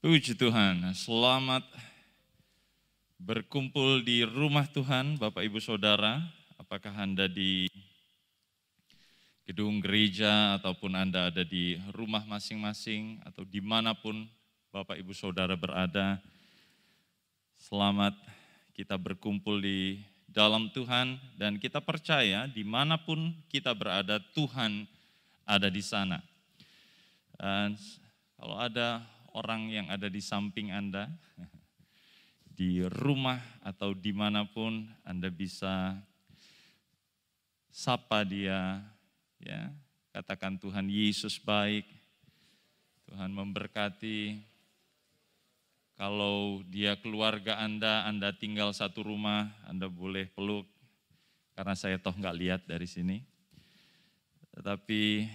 Puji Tuhan, selamat berkumpul di rumah Tuhan, Bapak Ibu Saudara. Apakah Anda di gedung gereja ataupun Anda ada di rumah masing-masing atau di mana pun Bapak Ibu Saudara berada. Selamat kita berkumpul di dalam Tuhan dan kita percaya di mana pun kita berada Tuhan ada di sana. Dan kalau ada orang yang ada di samping Anda, di rumah atau di mana pun Anda bisa sapa dia, ya katakan Tuhan Yesus baik, Tuhan memberkati. Kalau dia keluarga Anda, Anda tinggal satu rumah, Anda boleh peluk, karena saya toh nggak lihat dari sini. Tetapi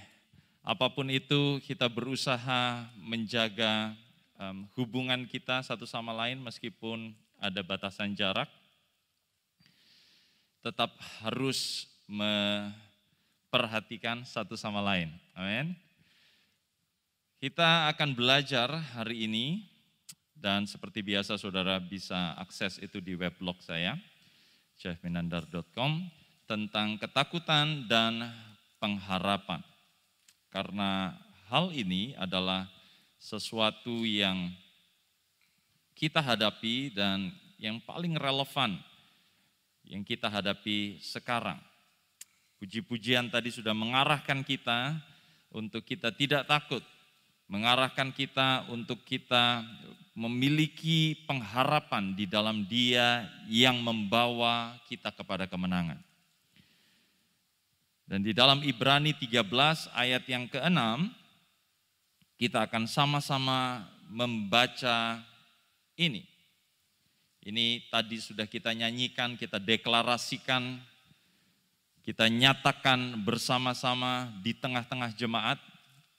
Apa pun itu kita berusaha menjaga um, hubungan kita satu sama lain meskipun ada batasan jarak. Tetap harus memperhatikan satu sama lain. Amin. Kita akan belajar hari ini dan seperti biasa saudara bisa akses itu di weblog saya jeffminandar.com tentang ketakutan dan pengharapan. Karena hal ini adalah sesuatu yang kita hadapi dan yang paling relevan yang kita hadapi sekarang. Puji-pujian tadi sudah mengarahkan kita untuk kita tidak takut, mengarahkan kita untuk kita memiliki pengharapan di dalam Dia yang membawa kita kepada kemenangan. Dan di dalam Ibrani 13 ayat yang ke-6, kita akan sama-sama membaca ini. Ini tadi sudah kita nyanyikan, kita deklarasikan, kita nyatakan bersama-sama di tengah-tengah jemaat.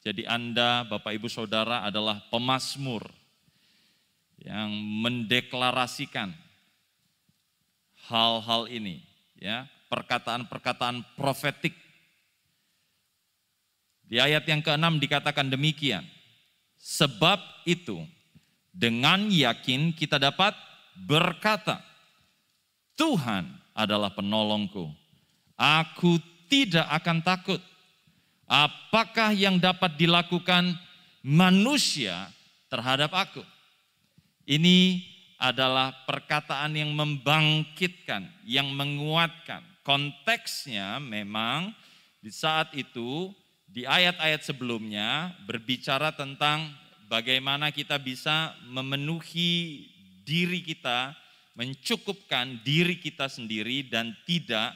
Jadi Anda, Bapak Ibu Saudara adalah pemasmur yang mendeklarasikan hal-hal ini, ya perkataan-perkataan profetik. Di ayat yang ke-6 dikatakan demikian. Sebab itu dengan yakin kita dapat berkata, Tuhan adalah penolongku. Aku tidak akan takut. Apakah yang dapat dilakukan manusia terhadap aku? Ini adalah perkataan yang membangkitkan, yang menguatkan, konteksnya memang di saat itu di ayat-ayat sebelumnya berbicara tentang bagaimana kita bisa memenuhi diri kita, mencukupkan diri kita sendiri dan tidak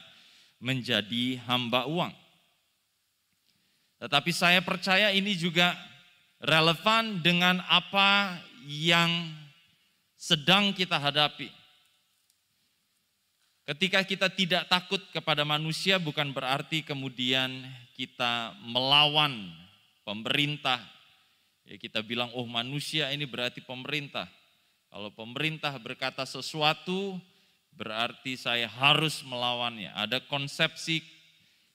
menjadi hamba uang. Tetapi saya percaya ini juga relevan dengan apa yang sedang kita hadapi. Ketika kita tidak takut kepada manusia bukan berarti kemudian kita melawan pemerintah. Ya, kita bilang, oh manusia ini berarti pemerintah. Kalau pemerintah berkata sesuatu, berarti saya harus melawannya. Ada konsepsi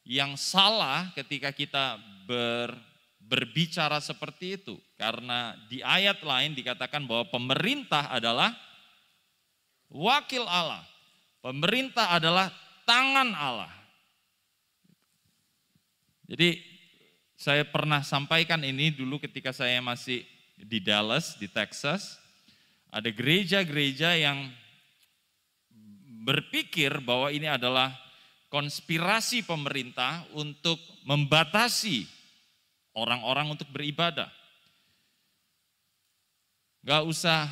yang salah ketika kita ber, berbicara seperti itu. Karena di ayat lain dikatakan bahwa pemerintah adalah wakil Allah. Pemerintah adalah tangan Allah. Jadi saya pernah sampaikan ini dulu ketika saya masih di Dallas, di Texas. Ada gereja-gereja yang berpikir bahwa ini adalah konspirasi pemerintah untuk membatasi orang-orang untuk beribadah. Gak usah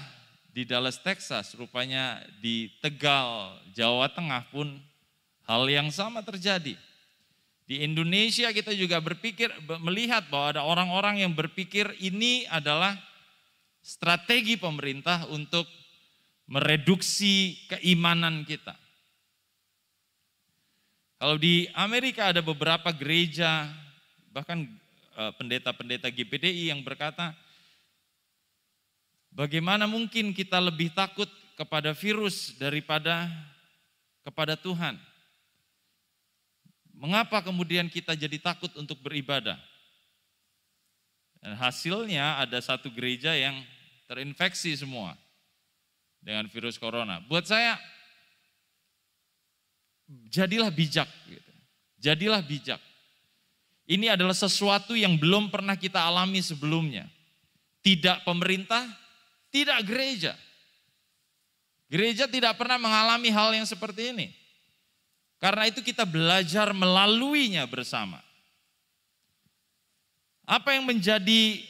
di Dallas, Texas, rupanya di Tegal, Jawa Tengah pun hal yang sama terjadi. Di Indonesia kita juga berpikir melihat bahwa ada orang-orang yang berpikir ini adalah strategi pemerintah untuk mereduksi keimanan kita. Kalau di Amerika ada beberapa gereja bahkan eh, pendeta-pendeta GPDI yang berkata Bagaimana mungkin kita lebih takut kepada virus daripada kepada Tuhan? Mengapa kemudian kita jadi takut untuk beribadah? Dan hasilnya ada satu gereja yang terinfeksi semua dengan virus corona. Buat saya, jadilah bijak. Gitu. Jadilah bijak. Ini adalah sesuatu yang belum pernah kita alami sebelumnya. Tidak pemerintah, tidak gereja. Gereja tidak pernah mengalami hal yang seperti ini. Karena itu kita belajar melaluinya bersama. Apa yang menjadi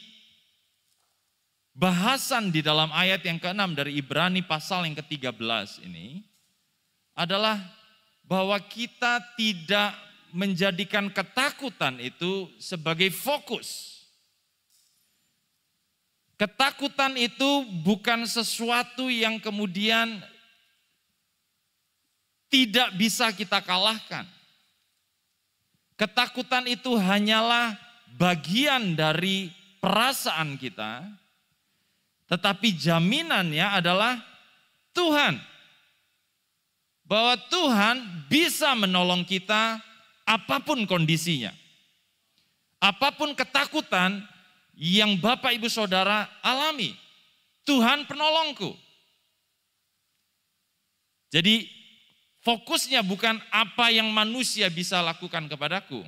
bahasan di dalam ayat yang ke-6 dari Ibrani pasal yang ke-13 ini adalah bahwa kita tidak menjadikan ketakutan itu sebagai fokus. Ketakutan itu bukan sesuatu yang kemudian tidak bisa kita kalahkan. Ketakutan itu hanyalah bagian dari perasaan kita, tetapi jaminannya adalah Tuhan. Bahwa Tuhan bisa menolong kita apa pun kondisinya. Apa pun ketakutan yang Bapak Ibu Saudara alami. Tuhan penolongku. Jadi fokusnya bukan apa yang manusia bisa lakukan kepadaku.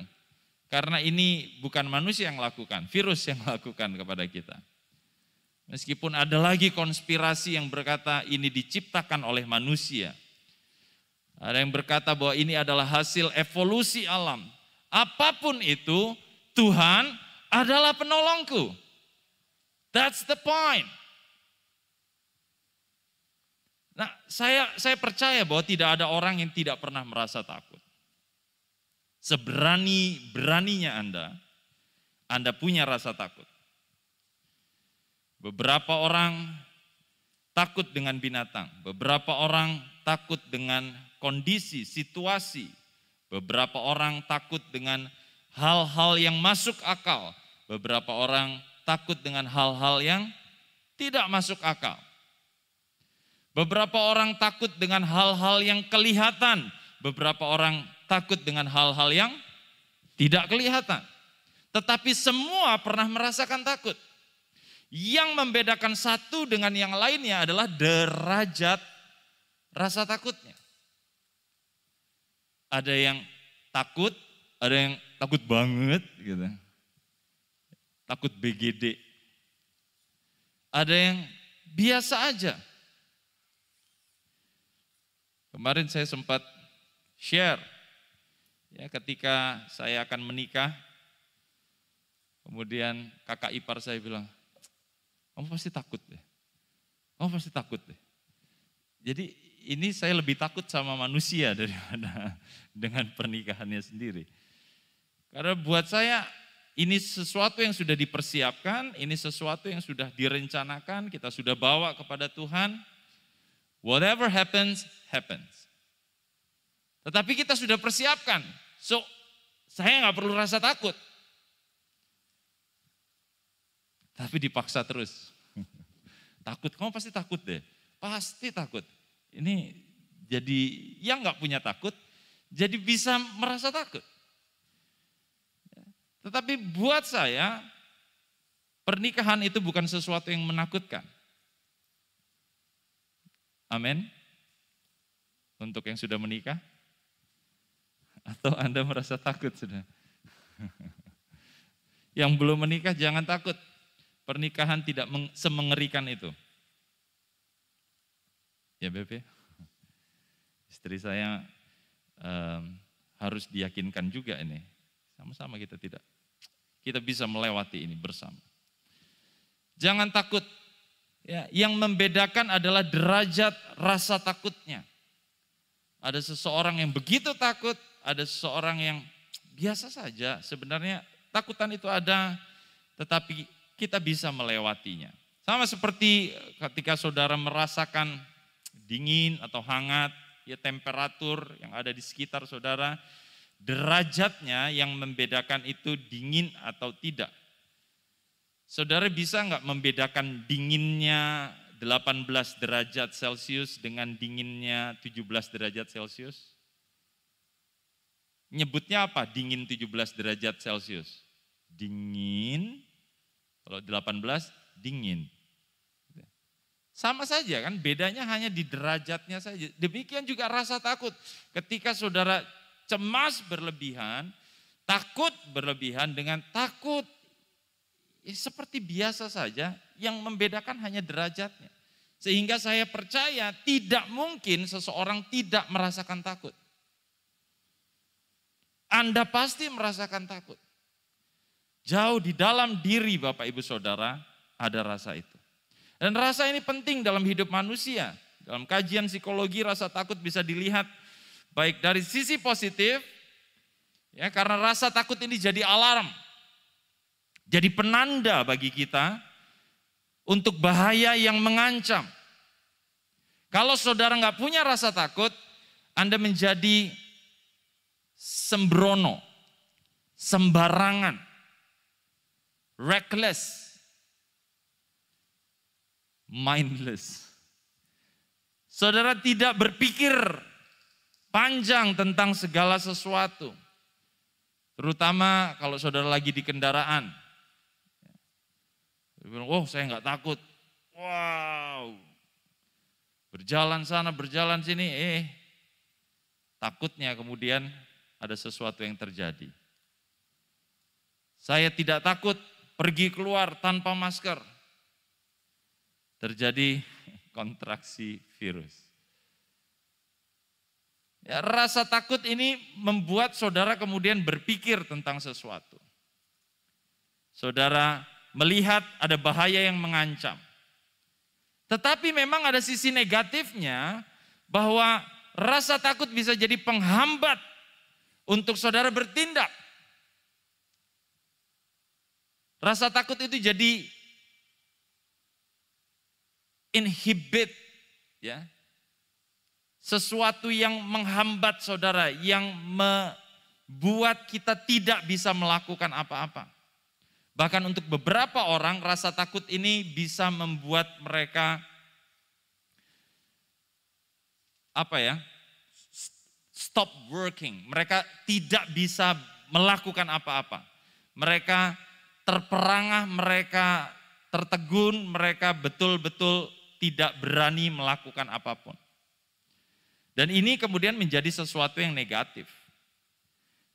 Karena ini bukan manusia yang lakukan, virus yang lakukan kepada kita. Meskipun ada lagi konspirasi yang berkata ini diciptakan oleh manusia. Ada yang berkata bahwa ini adalah hasil evolusi alam. Apa pun itu, Tuhan adalah penolongku. That's the point. Nah, saya saya percaya bahwa tidak ada orang yang tidak pernah merasa takut. Seberani-beraninya Anda, Anda punya rasa takut. Beberapa orang takut dengan binatang, beberapa orang takut dengan kondisi, situasi. Beberapa orang takut dengan hal-hal yang masuk akal. Beberapa orang takut dengan hal-hal yang tidak masuk akal. Beberapa orang takut dengan hal-hal yang kelihatan. Beberapa orang takut dengan hal-hal yang tidak kelihatan. Tetapi semua pernah merasakan takut. Yang membedakan satu dengan yang lainnya adalah derajat rasa takutnya. Ada yang takut, ada yang takut banget gitu. Takut BGD. Ada yang biasa aja. Kemarin saya sempat share ya ketika saya akan menikah kemudian kakak ipar saya bilang kamu pasti takut deh kamu pasti takut deh jadi ini saya lebih takut sama manusia daripada dengan pernikahannya sendiri. Karena buat saya ini sesuatu yang sudah dipersiapkan, ini sesuatu yang sudah direncanakan, kita sudah bawa kepada Tuhan. Whatever happens, happens. Tetapi kita sudah persiapkan. So, saya nggak perlu rasa takut. Tapi dipaksa terus. takut, kamu pasti takut deh. Pasti takut. Ini jadi yang nggak punya takut, jadi bisa merasa takut. Tetapi buat saya, pernikahan itu bukan sesuatu yang menakutkan. Amin. Untuk yang sudah menikah, atau Anda merasa takut sudah? yang belum menikah jangan takut. Pernikahan tidak semengerikan itu. Ya Beb Istri saya um, harus diyakinkan juga ini. Sama-sama kita tidak. Kita bisa melewati ini bersama. Jangan takut. Ya, yang membedakan adalah derajat rasa takutnya. Ada seseorang yang begitu takut, ada seseorang yang biasa saja. Sebenarnya takutan itu ada, tetapi kita bisa melewatinya. Sama seperti ketika saudara merasakan dingin atau hangat, ya temperatur yang ada di sekitar saudara, derajatnya yang membedakan itu dingin atau tidak. Saudara bisa nggak membedakan dinginnya 18 derajat Celcius dengan dinginnya 17 derajat Celcius? Nyebutnya apa dingin 17 derajat Celcius? Dingin, kalau 18 dingin. Sama saja kan, bedanya hanya di derajatnya saja. Demikian juga rasa takut. Ketika saudara cemas berlebihan, takut berlebihan dengan takut ya seperti biasa saja, yang membedakan hanya derajatnya. Sehingga saya percaya tidak mungkin seseorang tidak merasakan takut. Anda pasti merasakan takut. Jauh di dalam diri Bapak Ibu Saudara ada rasa itu. Dan rasa ini penting dalam hidup manusia. Dalam kajian psikologi rasa takut bisa dilihat baik dari sisi positif, ya karena rasa takut ini jadi alarm, jadi penanda bagi kita untuk bahaya yang mengancam. Kalau saudara nggak punya rasa takut, Anda menjadi sembrono, sembarangan, reckless, mindless. Saudara tidak berpikir panjang tentang segala sesuatu. Terutama kalau saudara lagi di kendaraan. Oh saya nggak takut. Wow. Berjalan sana, berjalan sini, eh takutnya kemudian ada sesuatu yang terjadi. Saya tidak takut pergi keluar tanpa masker terjadi kontraksi virus. Ya, rasa takut ini membuat saudara kemudian berpikir tentang sesuatu. Saudara melihat ada bahaya yang mengancam. Tetapi memang ada sisi negatifnya bahwa rasa takut bisa jadi penghambat untuk saudara bertindak. Rasa takut itu jadi inhibit ya sesuatu yang menghambat saudara yang membuat kita tidak bisa melakukan apa-apa. Bahkan untuk beberapa orang rasa takut ini bisa membuat mereka apa ya? stop working. Mereka tidak bisa melakukan apa-apa. Mereka terperangah, mereka tertegun, mereka betul-betul tidak berani melakukan apa pun. Dan ini kemudian menjadi sesuatu yang negatif.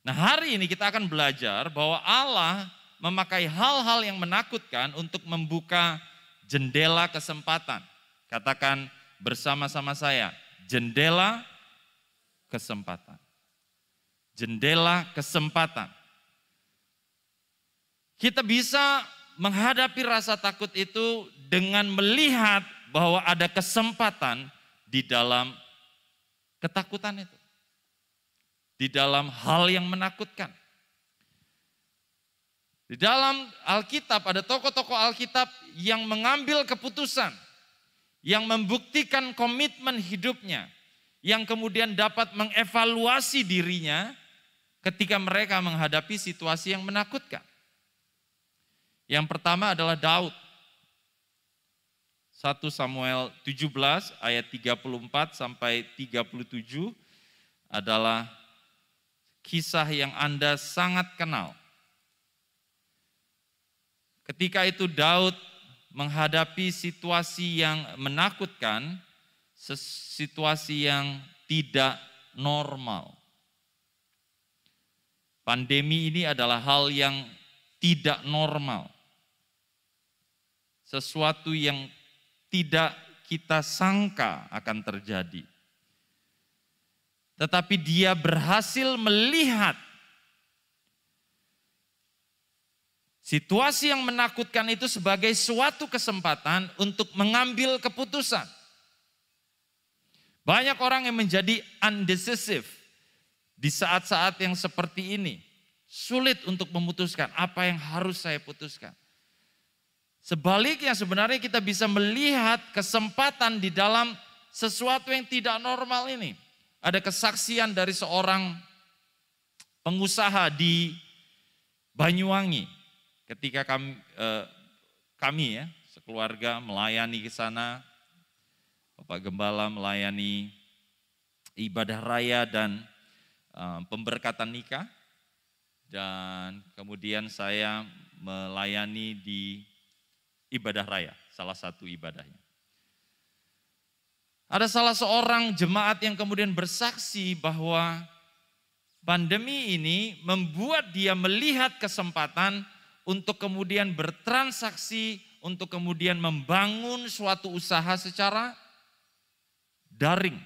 Nah hari ini kita akan belajar bahwa Allah memakai hal-hal yang menakutkan untuk membuka jendela kesempatan. Katakan bersama-sama saya, jendela kesempatan. Jendela kesempatan. Kita bisa menghadapi rasa takut itu dengan melihat bahwa ada kesempatan di dalam ketakutan itu. Di dalam hal yang menakutkan. Di dalam Alkitab ada tokoh-tokoh Alkitab yang mengambil keputusan, yang membuktikan komitmen hidupnya, yang kemudian dapat mengevaluasi dirinya ketika mereka menghadapi situasi yang menakutkan. Yang pertama adalah Daud. 1 Samuel 17 ayat 34 sampai 37 adalah kisah yang Anda sangat kenal. Ketika itu Daud menghadapi situasi yang menakutkan, situasi yang tidak normal. Pandemi ini adalah hal yang tidak normal. Sesuatu yang tidak kita sangka akan terjadi. Tetapi dia berhasil melihat situasi yang menakutkan itu sebagai suatu kesempatan untuk mengambil keputusan. Banyak orang yang menjadi undecisive di saat-saat yang seperti ini. Sulit untuk memutuskan apa yang harus saya putuskan. Sebaliknya sebenarnya kita bisa melihat kesempatan di dalam sesuatu yang tidak normal ini. Ada kesaksian dari seorang pengusaha di Banyuwangi ketika kami, eh, kami ya sekeluarga melayani ke sana, Bapak Gembala melayani ibadah raya dan eh, pemberkatan nikah, dan kemudian saya melayani di ibadah raya, salah satu ibadahnya. Ada salah seorang jemaat yang kemudian bersaksi bahwa pandemi ini membuat dia melihat kesempatan untuk kemudian bertransaksi, untuk kemudian membangun suatu usaha secara daring.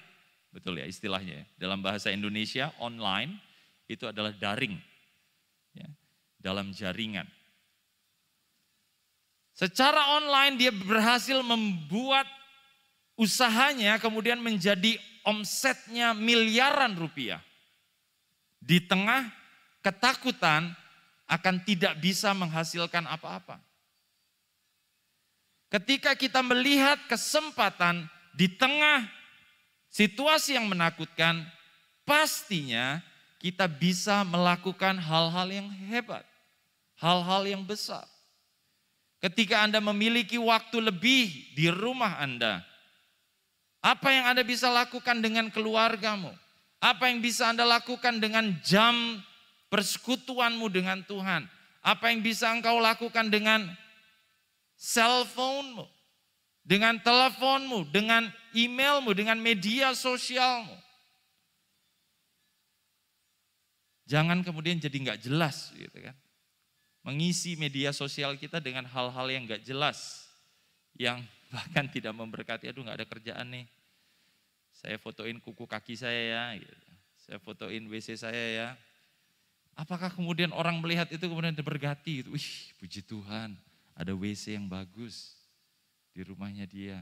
Betul ya istilahnya ya. Dalam bahasa Indonesia online itu adalah daring. Ya, dalam jaringan. Secara online dia berhasil membuat usahanya kemudian menjadi omsetnya miliaran rupiah. Di tengah ketakutan akan tidak bisa menghasilkan apa-apa. Ketika kita melihat kesempatan di tengah situasi yang menakutkan, pastinya kita bisa melakukan hal-hal yang hebat, hal-hal yang besar. Ketika Anda memiliki waktu lebih di rumah Anda, apa yang Anda bisa lakukan dengan keluargamu? Apa yang bisa Anda lakukan dengan jam persekutuanmu dengan Tuhan? Apa yang bisa engkau lakukan dengan cellphone-mu? Dengan teleponmu, dengan emailmu, dengan media sosialmu? Jangan kemudian jadi nggak jelas gitu kan. Mengisi media sosial kita dengan hal-hal yang nggak jelas. Yang bahkan tidak memberkati, aduh nggak ada kerjaan nih. Saya fotoin kuku kaki saya ya, gitu. saya fotoin WC saya ya. Apakah kemudian orang melihat itu kemudian diberkati? Gitu. Wih, puji Tuhan, ada WC yang bagus di rumahnya dia.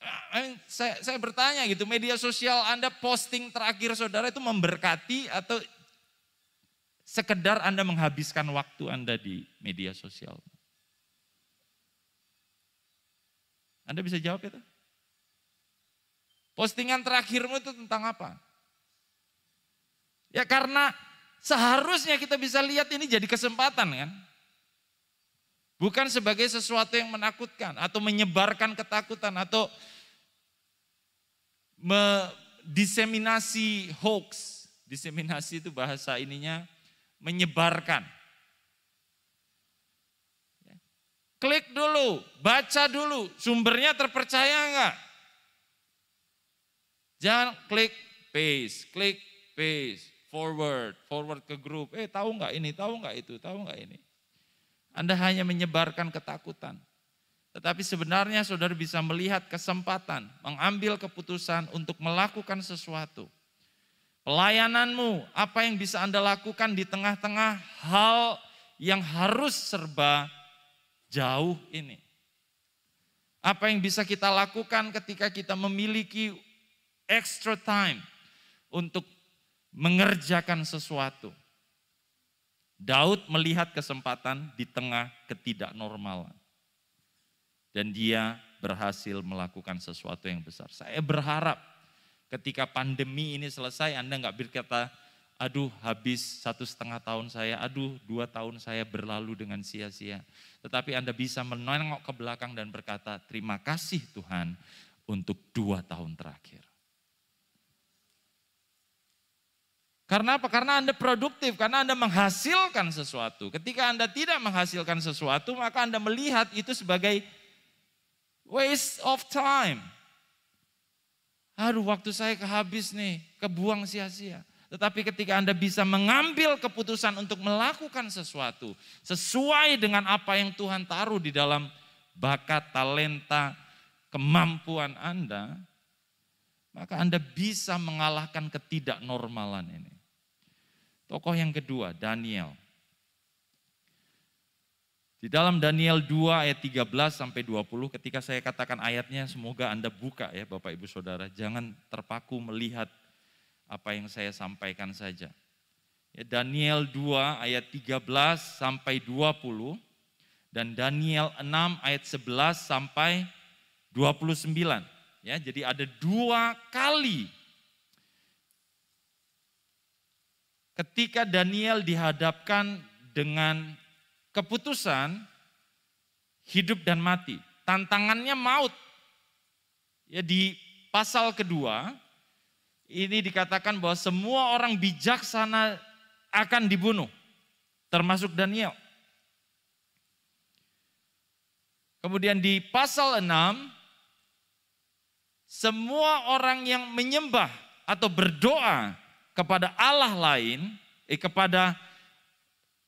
Ah, saya, saya bertanya gitu, media sosial Anda posting terakhir saudara itu memberkati atau sekedar Anda menghabiskan waktu Anda di media sosial? Anda bisa jawab itu? Postingan terakhirmu itu tentang apa? Ya karena seharusnya kita bisa lihat ini jadi kesempatan kan. Bukan sebagai sesuatu yang menakutkan atau menyebarkan ketakutan atau diseminasi hoax. Diseminasi itu bahasa ininya menyebarkan. Klik dulu, baca dulu, sumbernya terpercaya enggak? Jangan klik paste, klik paste, forward, forward ke grup. Eh tahu enggak ini, tahu enggak itu, tahu enggak ini. Anda hanya menyebarkan ketakutan. Tetapi sebenarnya saudara bisa melihat kesempatan, mengambil keputusan untuk melakukan sesuatu. Pelayananmu, apa yang bisa Anda lakukan di tengah-tengah hal yang harus serba jauh ini. Apa yang bisa kita lakukan ketika kita memiliki extra time untuk mengerjakan sesuatu. Daud melihat kesempatan di tengah ketidaknormalan. Dan dia berhasil melakukan sesuatu yang besar. Saya berharap ketika pandemi ini selesai Anda nggak berkata, aduh habis satu setengah tahun saya, aduh dua tahun saya berlalu dengan sia-sia. Tetapi Anda bisa menengok ke belakang dan berkata, terima kasih Tuhan untuk dua tahun terakhir. Karena apa? Karena Anda produktif, karena Anda menghasilkan sesuatu. Ketika Anda tidak menghasilkan sesuatu, maka Anda melihat itu sebagai waste of time. Aduh waktu saya kehabis nih, kebuang sia-sia. Tetapi ketika Anda bisa mengambil keputusan untuk melakukan sesuatu sesuai dengan apa yang Tuhan taruh di dalam bakat, talenta, kemampuan Anda, maka Anda bisa mengalahkan ketidaknormalan ini. Tokoh yang kedua, Daniel. Di dalam Daniel 2 ayat 13 sampai 20 ketika saya katakan ayatnya semoga Anda buka ya Bapak Ibu Saudara. Jangan terpaku melihat apa yang saya sampaikan saja. Ya, Daniel 2 ayat 13 sampai 20 dan Daniel 6 ayat 11 sampai 29. Ya, jadi ada dua kali ketika Daniel dihadapkan dengan keputusan hidup dan mati. Tantangannya maut. Ya di pasal kedua ini dikatakan bahwa semua orang bijaksana akan dibunuh, termasuk Daniel. Kemudian di pasal 6 semua orang yang menyembah atau berdoa kepada Allah lain, eh, kepada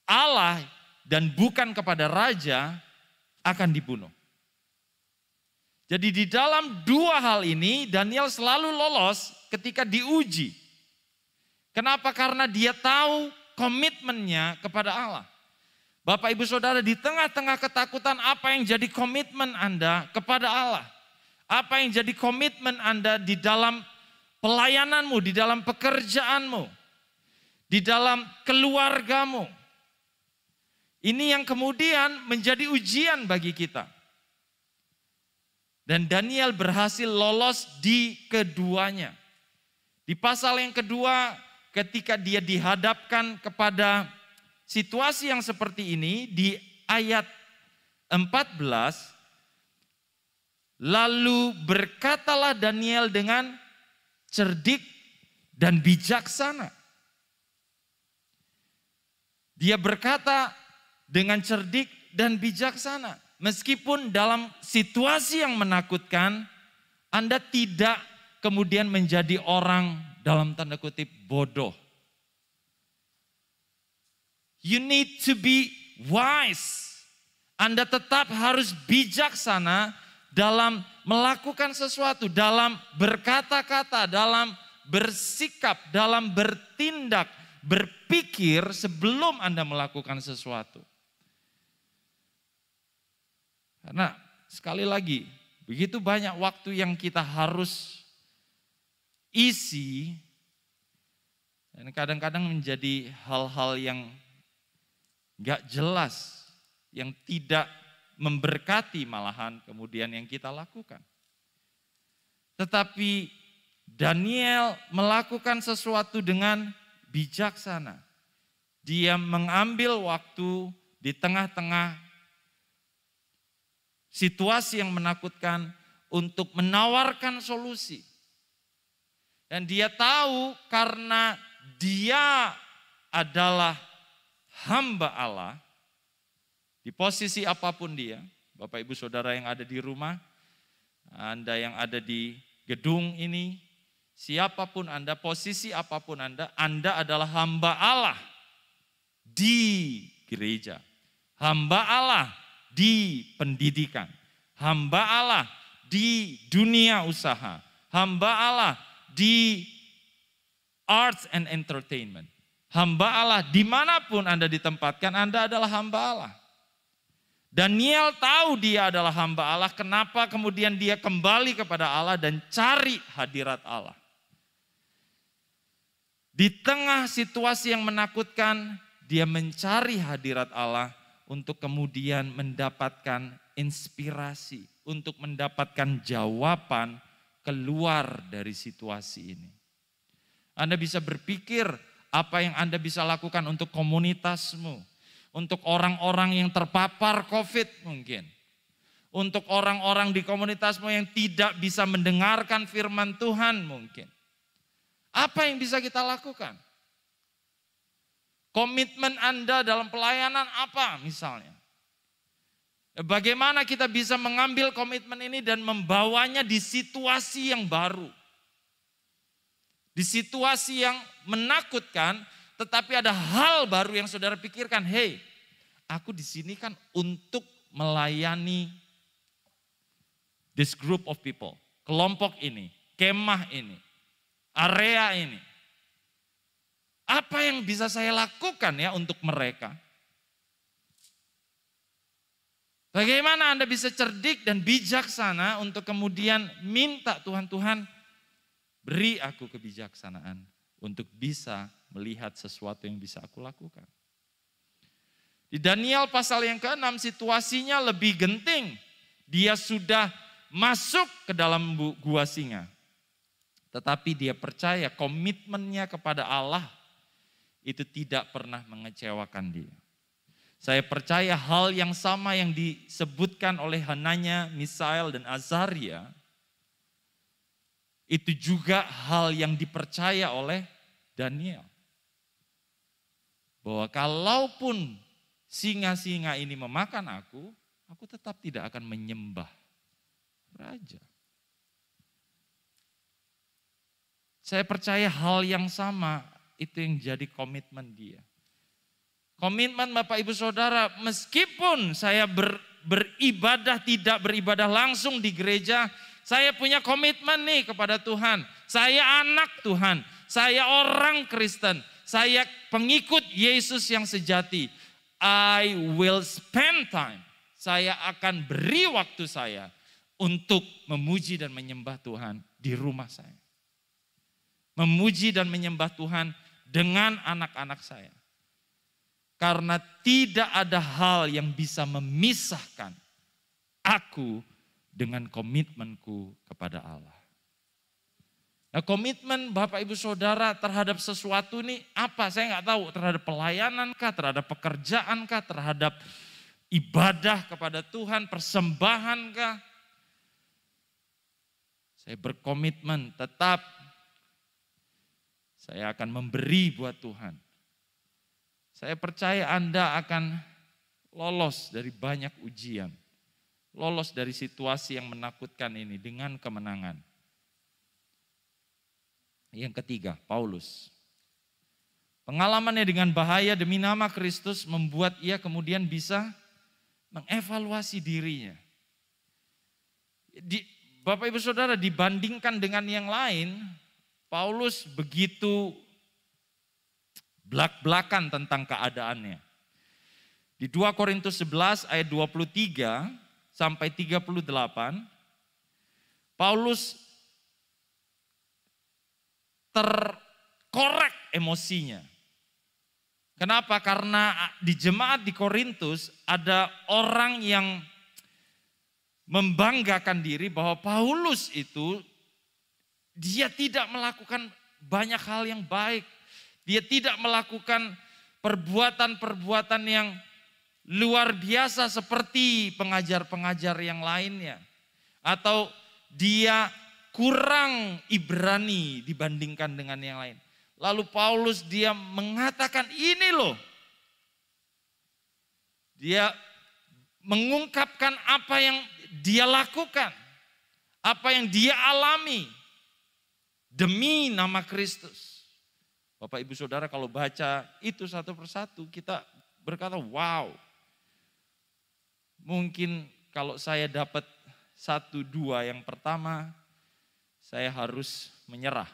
Allah dan bukan kepada raja akan dibunuh. Jadi di dalam dua hal ini Daniel selalu lolos ketika diuji. Kenapa? Karena dia tahu komitmennya kepada Allah. Bapak ibu saudara di tengah-tengah ketakutan apa yang jadi komitmen Anda kepada Allah? Apa yang jadi komitmen Anda di dalam pelayananmu, di dalam pekerjaanmu, di dalam keluargamu? Ini yang kemudian menjadi ujian bagi kita. Dan Daniel berhasil lolos di keduanya. Di pasal yang kedua ketika dia dihadapkan kepada situasi yang seperti ini di ayat 14 Lalu berkatalah Daniel dengan cerdik dan bijaksana. Dia berkata dengan cerdik dan bijaksana. Meskipun dalam situasi yang menakutkan, Anda tidak kemudian menjadi orang dalam tanda kutip bodoh. You need to be wise. Anda tetap harus bijaksana dalam melakukan sesuatu, dalam berkata-kata, dalam bersikap, dalam bertindak, berpikir sebelum Anda melakukan sesuatu. Karena sekali lagi, begitu banyak waktu yang kita harus isi dan kadang-kadang menjadi hal-hal yang gak jelas, yang tidak memberkati malahan kemudian yang kita lakukan. Tetapi Daniel melakukan sesuatu dengan bijaksana. Dia mengambil waktu di tengah-tengah situasi yang menakutkan untuk menawarkan solusi. Dan dia tahu karena dia adalah hamba Allah, di posisi apa pun dia, Bapak Ibu Saudara yang ada di rumah, Anda yang ada di gedung ini, siapa pun Anda, posisi apa pun Anda, Anda adalah hamba Allah di gereja. Hamba Allah di pendidikan, hamba Allah di dunia usaha, hamba Allah di arts and entertainment. Hamba Allah di mana pun Anda ditempatkan, Anda adalah hamba Allah. Daniel tahu dia adalah hamba Allah, kenapa kemudian dia kembali kepada Allah dan cari hadirat Allah. Di tengah situasi yang menakutkan, dia mencari hadirat Allah untuk kemudian mendapatkan inspirasi, untuk mendapatkan jawaban keluar dari situasi ini. Anda bisa berpikir apa yang Anda bisa lakukan untuk komunitasmu, untuk orang-orang yang terpapar COVID mungkin, untuk orang-orang di komunitasmu yang tidak bisa mendengarkan firman Tuhan mungkin. Apa yang bisa kita lakukan? Komitmen Anda dalam pelayanan apa misalnya? Bagaimana kita bisa mengambil komitmen ini dan membawanya di situasi yang baru. Di situasi yang menakutkan, tetapi ada hal baru yang saudara pikirkan. Hei, aku di sini kan untuk melayani this group of people. Kelompok ini, kemah ini, area ini. Apa yang bisa saya lakukan ya untuk mereka? Bagaimana Anda bisa cerdik dan bijaksana untuk kemudian minta Tuhan, Tuhan beri aku kebijaksanaan untuk bisa melihat sesuatu yang bisa aku lakukan. Di Daniel pasal yang ke-6 situasinya lebih genting. Dia sudah masuk ke dalam gua singa. Tetapi dia percaya komitmennya kepada Allah itu tidak pernah mengecewakan dia. Saya percaya hal yang sama yang disebutkan oleh Hananya, Misael, dan Azaria, itu juga hal yang dipercaya oleh Daniel. Bahwa kalaupun singa-singa ini memakan aku, aku tetap tidak akan menyembah raja. Saya percaya hal yang sama itu yang jadi komitmen dia. Komitmen Bapak Ibu Saudara, meskipun saya ber, beribadah tidak beribadah langsung di gereja, saya punya komitmen nih kepada Tuhan. Saya anak Tuhan, saya orang Kristen, saya pengikut Yesus yang sejati. I will spend time. Saya akan beri waktu saya untuk memuji dan menyembah Tuhan di rumah saya. Memuji dan menyembah Tuhan dengan anak-anak saya. Karena tidak ada hal yang bisa memisahkan aku dengan komitmenku kepada Allah. Nah komitmen Bapak Ibu Saudara terhadap sesuatu ini apa? Saya nggak tahu terhadap pelayanan kah, terhadap pekerjaan kah, terhadap ibadah kepada Tuhan, persembahan kah? Saya berkomitmen tetap saya akan memberi buat Tuhan. Saya percaya Anda akan lolos dari banyak ujian. Lolos dari situasi yang menakutkan ini dengan kemenangan. Yang ketiga, Paulus. Pengalamannya dengan bahaya demi nama Kristus membuat ia kemudian bisa mengevaluasi dirinya. Di, Bapak Ibu Saudara dibandingkan dengan yang lain, Paulus begitu belak-belakan tentang keadaannya. Di 2 Korintus 11 ayat 23 sampai 38, Paulus terkorek emosinya. Kenapa? Karena di jemaat di Korintus ada orang yang membanggakan diri bahwa Paulus itu dia tidak melakukan banyak hal yang baik. Dia tidak melakukan perbuatan-perbuatan yang luar biasa seperti pengajar-pengajar yang lainnya. Atau dia kurang Ibrani dibandingkan dengan yang lain. Lalu Paulus dia mengatakan ini loh. Dia mengungkapkan apa yang dia lakukan. Apa yang dia alami. Demi nama Kristus. Bapak ibu saudara kalau baca itu satu persatu kita berkata wow. Mungkin kalau saya dapat satu dua yang pertama saya harus menyerah.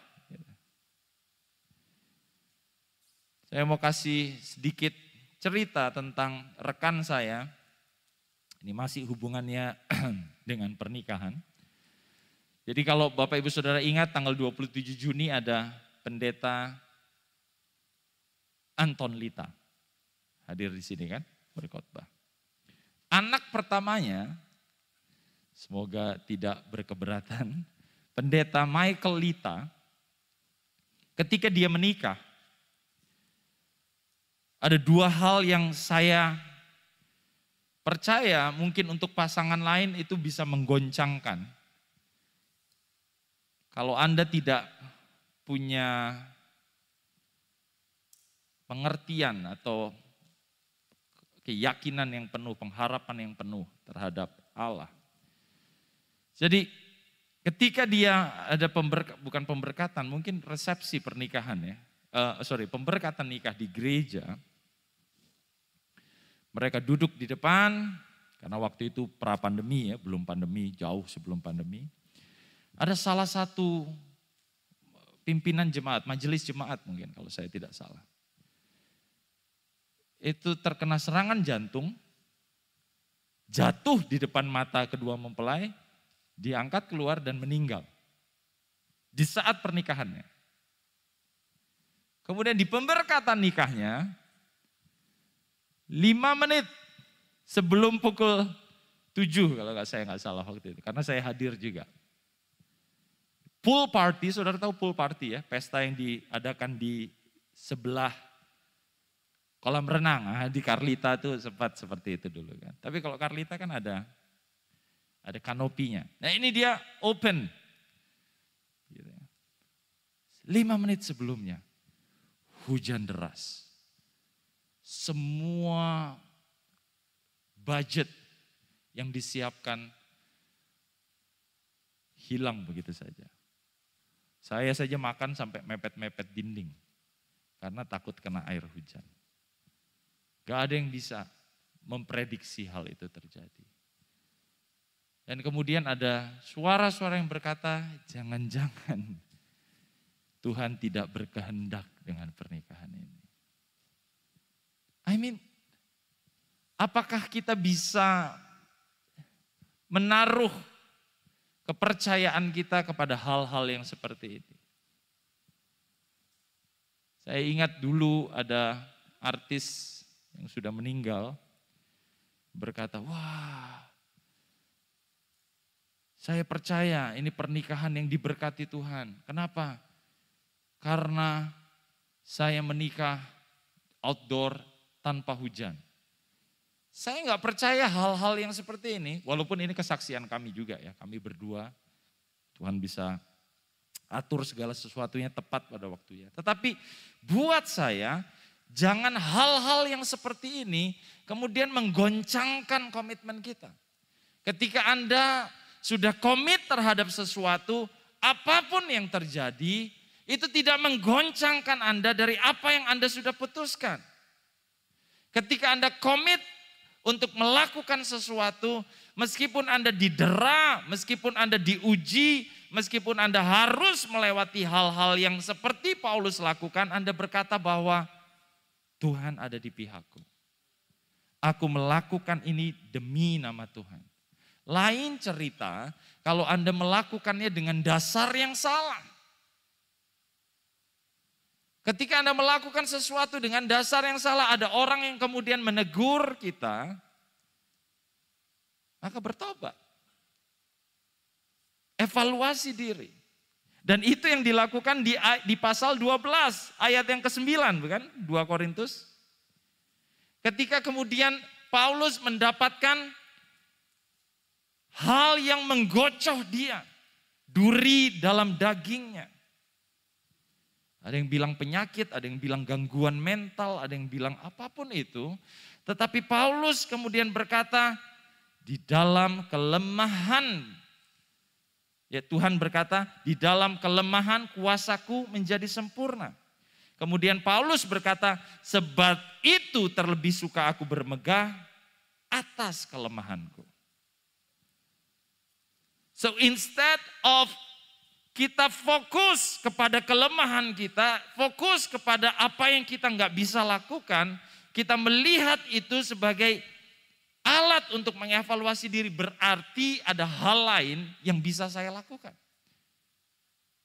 Saya mau kasih sedikit cerita tentang rekan saya. Ini masih hubungannya dengan pernikahan. Jadi kalau Bapak Ibu Saudara ingat tanggal 27 Juni ada pendeta Anton Lita. Hadir di sini kan, berkhotbah. Anak pertamanya, semoga tidak berkeberatan, pendeta Michael Lita, ketika dia menikah, ada dua hal yang saya percaya mungkin untuk pasangan lain itu bisa menggoncangkan. Kalau Anda tidak punya pengertian atau keyakinan yang penuh, pengharapan yang penuh terhadap Allah. Jadi ketika dia ada pemberk bukan pemberkatan, mungkin resepsi pernikahan ya, uh, sorry pemberkatan nikah di gereja, mereka duduk di depan karena waktu itu pra pandemi ya, belum pandemi, jauh sebelum pandemi. Ada salah satu pimpinan jemaat, majelis jemaat mungkin kalau saya tidak salah itu terkena serangan jantung, jatuh di depan mata kedua mempelai, diangkat keluar dan meninggal. Di saat pernikahannya. Kemudian di pemberkatan nikahnya, lima menit sebelum pukul tujuh kalau saya nggak salah waktu itu, karena saya hadir juga. Pool party, saudara tahu pool party ya, pesta yang diadakan di sebelah kolam renang ah, di Karlita tuh sempat seperti itu dulu kan. Tapi kalau Karlita kan ada ada kanopinya. Nah ini dia open. Gitu ya. Lima menit sebelumnya hujan deras. Semua budget yang disiapkan hilang begitu saja. Saya saja makan sampai mepet-mepet dinding karena takut kena air hujan. Gak ada yang bisa memprediksi hal itu terjadi. Dan kemudian ada suara-suara yang berkata, jangan-jangan Tuhan tidak berkehendak dengan pernikahan ini. I mean, apakah kita bisa menaruh kepercayaan kita kepada hal-hal yang seperti ini? Saya ingat dulu ada artis yang sudah meninggal berkata, wah saya percaya ini pernikahan yang diberkati Tuhan. Kenapa? Karena saya menikah outdoor tanpa hujan. Saya nggak percaya hal-hal yang seperti ini, walaupun ini kesaksian kami juga ya, kami berdua. Tuhan bisa atur segala sesuatunya tepat pada waktunya. Tetapi buat saya, jangan hal-hal yang seperti ini kemudian menggoncangkan komitmen kita. Ketika Anda sudah komit terhadap sesuatu, apa pun yang terjadi, itu tidak menggoncangkan Anda dari apa yang Anda sudah putuskan. Ketika Anda komit untuk melakukan sesuatu, meskipun Anda didera, meskipun Anda diuji, meskipun Anda harus melewati hal-hal yang seperti Paulus lakukan, Anda berkata bahwa Tuhan ada di pihakku. Aku melakukan ini demi nama Tuhan. Lain cerita kalau Anda melakukannya dengan dasar yang salah. Ketika Anda melakukan sesuatu dengan dasar yang salah, ada orang yang kemudian menegur kita, maka bertobat. Evaluasi diri. Dan itu yang dilakukan di, di pasal 12 ayat yang ke-9 bukan? 2 Korintus. Ketika kemudian Paulus mendapatkan hal yang menggocoh dia. Duri dalam dagingnya. Ada yang bilang penyakit, ada yang bilang gangguan mental, ada yang bilang apa pun itu. Tetapi Paulus kemudian berkata, di dalam kelemahan Ya Tuhan berkata, di dalam kelemahan kuasaku menjadi sempurna. Kemudian Paulus berkata, sebab itu terlebih suka aku bermegah atas kelemahanku. So instead of kita fokus kepada kelemahan kita, fokus kepada apa yang kita nggak bisa lakukan, kita melihat itu sebagai alat untuk mengevaluasi diri berarti ada hal lain yang bisa saya lakukan.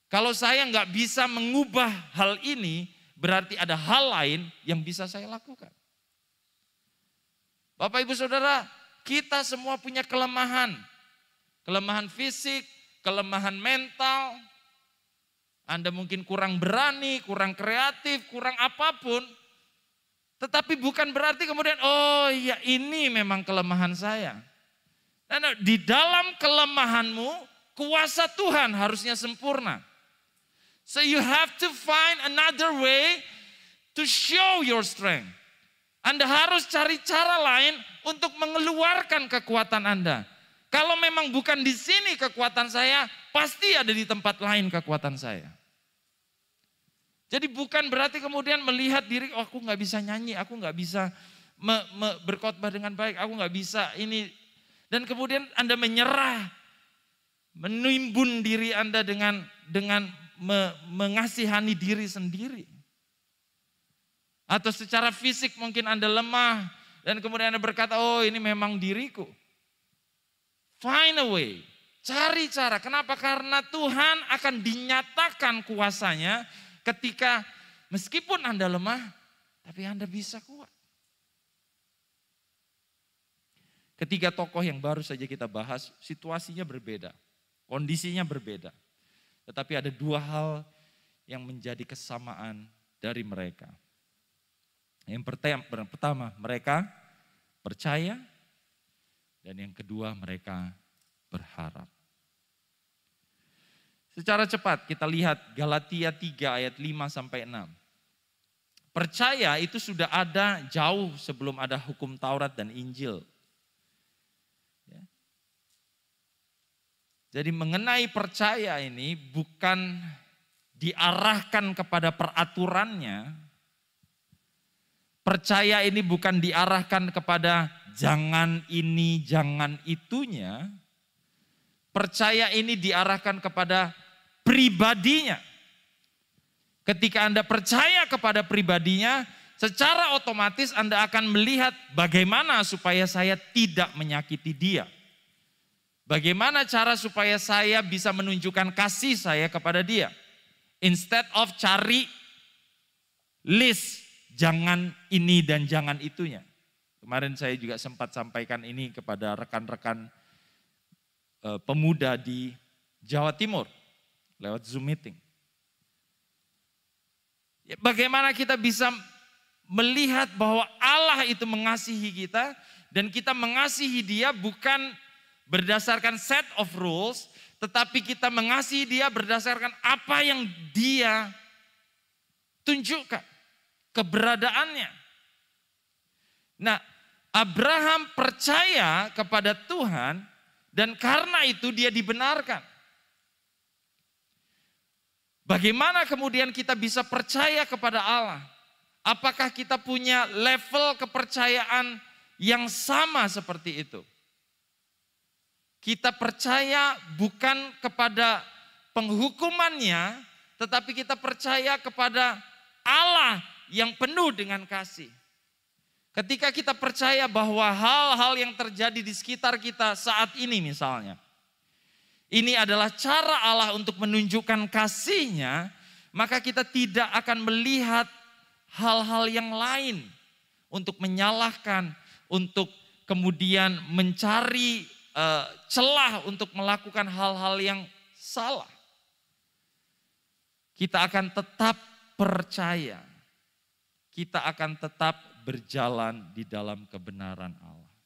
Kalau saya nggak bisa mengubah hal ini, berarti ada hal lain yang bisa saya lakukan. Bapak ibu saudara, kita semua punya kelemahan. Kelemahan fisik, kelemahan mental. Anda mungkin kurang berani, kurang kreatif, kurang apa pun. Tetapi bukan berarti kemudian, oh iya ini memang kelemahan saya. Nah, di dalam kelemahanmu, kuasa Tuhan harusnya sempurna. So you have to find another way to show your strength. Anda harus cari cara lain untuk mengeluarkan kekuatan Anda. Kalau memang bukan di sini kekuatan saya, pasti ada di tempat lain kekuatan saya. Jadi bukan berarti kemudian melihat diri, oh aku nggak bisa nyanyi, aku nggak bisa me, me, berkhotbah dengan baik, aku nggak bisa ini. Dan kemudian Anda menyerah, menimbun diri Anda dengan dengan me, mengasihani diri sendiri. Atau secara fisik mungkin Anda lemah dan kemudian Anda berkata, oh ini memang diriku. Find a way, cari cara. Kenapa? Karena Tuhan akan dinyatakan kuasanya Ketika meskipun Anda lemah, tapi Anda bisa kuat. Ketiga tokoh yang baru saja kita bahas, situasinya berbeda, kondisinya berbeda. Tetapi ada dua hal yang menjadi kesamaan dari mereka. Yang pertama, mereka percaya, dan yang kedua, mereka berharap. Secara cepat kita lihat Galatia 3 ayat 5 sampai 6. Percaya itu sudah ada jauh sebelum ada hukum Taurat dan Injil. Ya. Jadi mengenai percaya ini bukan diarahkan kepada peraturannya, percaya ini bukan diarahkan kepada jangan ini, jangan itunya. Percaya ini diarahkan kepada pribadinya. Ketika Anda percaya kepada pribadinya, secara otomatis Anda akan melihat bagaimana supaya saya tidak menyakiti dia. Bagaimana cara supaya saya bisa menunjukkan kasih saya kepada dia? Instead of cari list jangan ini dan jangan itunya. Kemarin saya juga sempat sampaikan ini kepada rekan-rekan e, pemuda di Jawa Timur lewat Zoom meeting. Ya, bagaimana kita bisa melihat bahwa Allah itu mengasihi kita dan kita mengasihi dia bukan berdasarkan set of rules, tetapi kita mengasihi dia berdasarkan apa yang dia tunjukkan, keberadaannya. Nah, Abraham percaya kepada Tuhan dan karena itu dia dibenarkan. Bagaimana kemudian kita bisa percaya kepada Allah? Apakah kita punya level kepercayaan yang sama seperti itu? Kita percaya bukan kepada penghukumannya, tetapi kita percaya kepada Allah yang penuh dengan kasih. Ketika kita percaya bahwa hal-hal yang terjadi di sekitar kita saat ini misalnya, ini adalah cara Allah untuk menunjukkan kasihnya, maka kita tidak akan melihat hal-hal yang lain untuk menyalahkan, untuk kemudian mencari uh, celah untuk melakukan hal-hal yang salah. Kita akan tetap percaya. Kita akan tetap berjalan di dalam kebenaran Allah.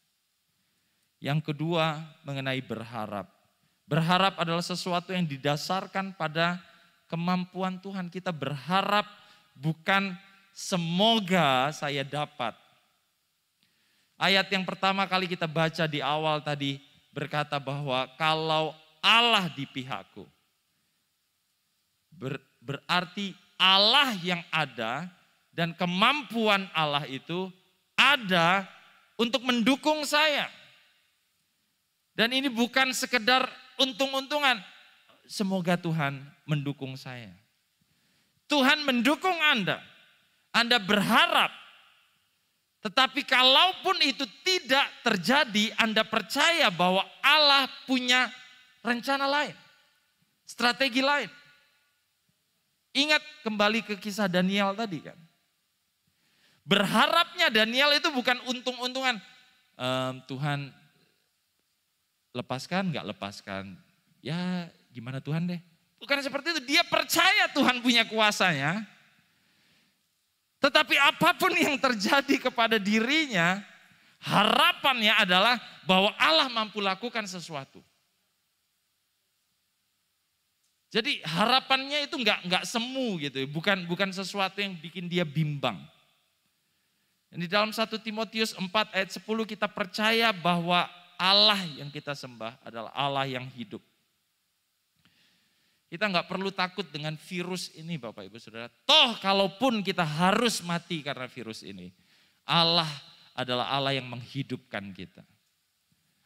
Yang kedua mengenai berharap. Berharap adalah sesuatu yang didasarkan pada kemampuan Tuhan. Kita berharap bukan semoga saya dapat. Ayat yang pertama kali kita baca di awal tadi, berkata bahwa kalau Allah di pihakku, ber, berarti Allah yang ada dan kemampuan Allah itu ada untuk mendukung saya. Dan ini bukan sekedar untung-untungan. Semoga Tuhan mendukung saya. Tuhan mendukung Anda. Anda berharap tetapi kalaupun itu tidak terjadi, Anda percaya bahwa Allah punya rencana lain, strategi lain. Ingat kembali ke kisah Daniel tadi kan. Berharapnya Daniel itu bukan untung-untungan. ehm, Tuhan lepaskan, nggak lepaskan. Ya gimana Tuhan deh. Bukan seperti itu. Dia percaya Tuhan punya kuasanya. Tetapi apa pun yang terjadi kepada dirinya, harapannya adalah bahwa Allah mampu lakukan sesuatu. Jadi harapannya itu enggak enggak semu gitu, bukan bukan sesuatu yang bikin dia bimbang. Di dalam 1 Timotius 4 ayat 10 kita percaya bahwa Allah yang kita sembah adalah Allah yang hidup. Kita nggak perlu takut dengan virus ini Bapak Ibu Saudara. Toh kalaupun kita harus mati karena virus ini. Allah adalah Allah yang menghidupkan kita.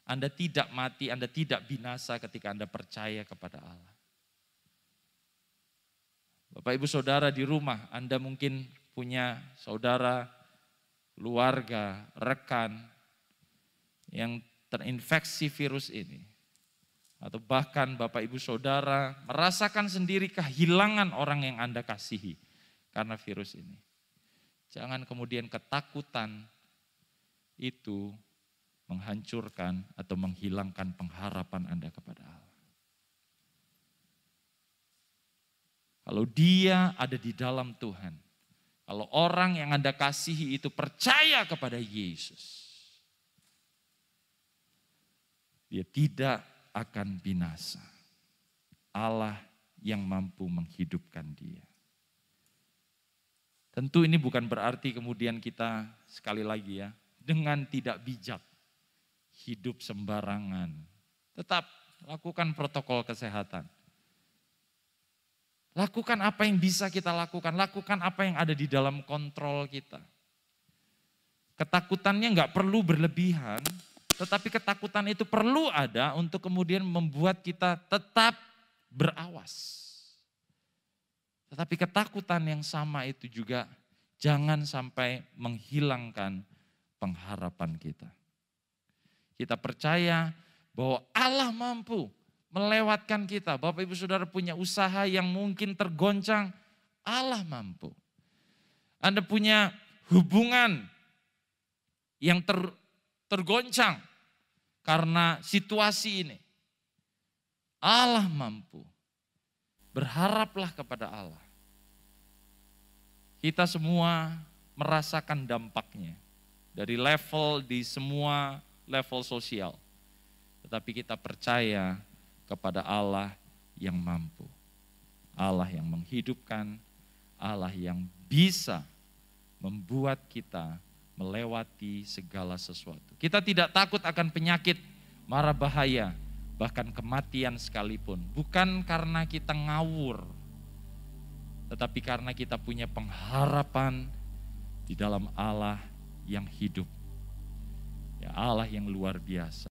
Anda tidak mati, Anda tidak binasa ketika Anda percaya kepada Allah. Bapak Ibu Saudara di rumah, Anda mungkin punya saudara, keluarga, rekan yang terinfeksi virus ini atau bahkan Bapak Ibu Saudara merasakan sendiri kehilangan orang yang Anda kasihi karena virus ini. Jangan kemudian ketakutan itu menghancurkan atau menghilangkan pengharapan Anda kepada Allah. Kalau dia ada di dalam Tuhan, kalau orang yang Anda kasihi itu percaya kepada Yesus, dia tidak akan binasa. Allah yang mampu menghidupkan dia. Tentu ini bukan berarti kemudian kita sekali lagi ya, dengan tidak bijak hidup sembarangan. Tetap lakukan protokol kesehatan. Lakukan apa yang bisa kita lakukan, lakukan apa yang ada di dalam kontrol kita. Ketakutannya nggak perlu berlebihan, tetapi ketakutan itu perlu ada untuk kemudian membuat kita tetap berawas. Tetapi ketakutan yang sama itu juga jangan sampai menghilangkan pengharapan kita. Kita percaya bahwa Allah mampu melewatkan kita. Bapak ibu saudara punya usaha yang mungkin tergoncang, Allah mampu. Anda punya hubungan yang ter, tergoncang karena situasi ini. Allah mampu. Berharaplah kepada Allah. Kita semua merasakan dampaknya dari level di semua level sosial. Tetapi kita percaya kepada Allah yang mampu. Allah yang menghidupkan, Allah yang bisa membuat kita melewati segala sesuatu. Kita tidak takut akan penyakit, mara bahaya, bahkan kematian sekalipun. Bukan karena kita ngawur, tetapi karena kita punya pengharapan di dalam Allah yang hidup. Ya Allah yang luar biasa.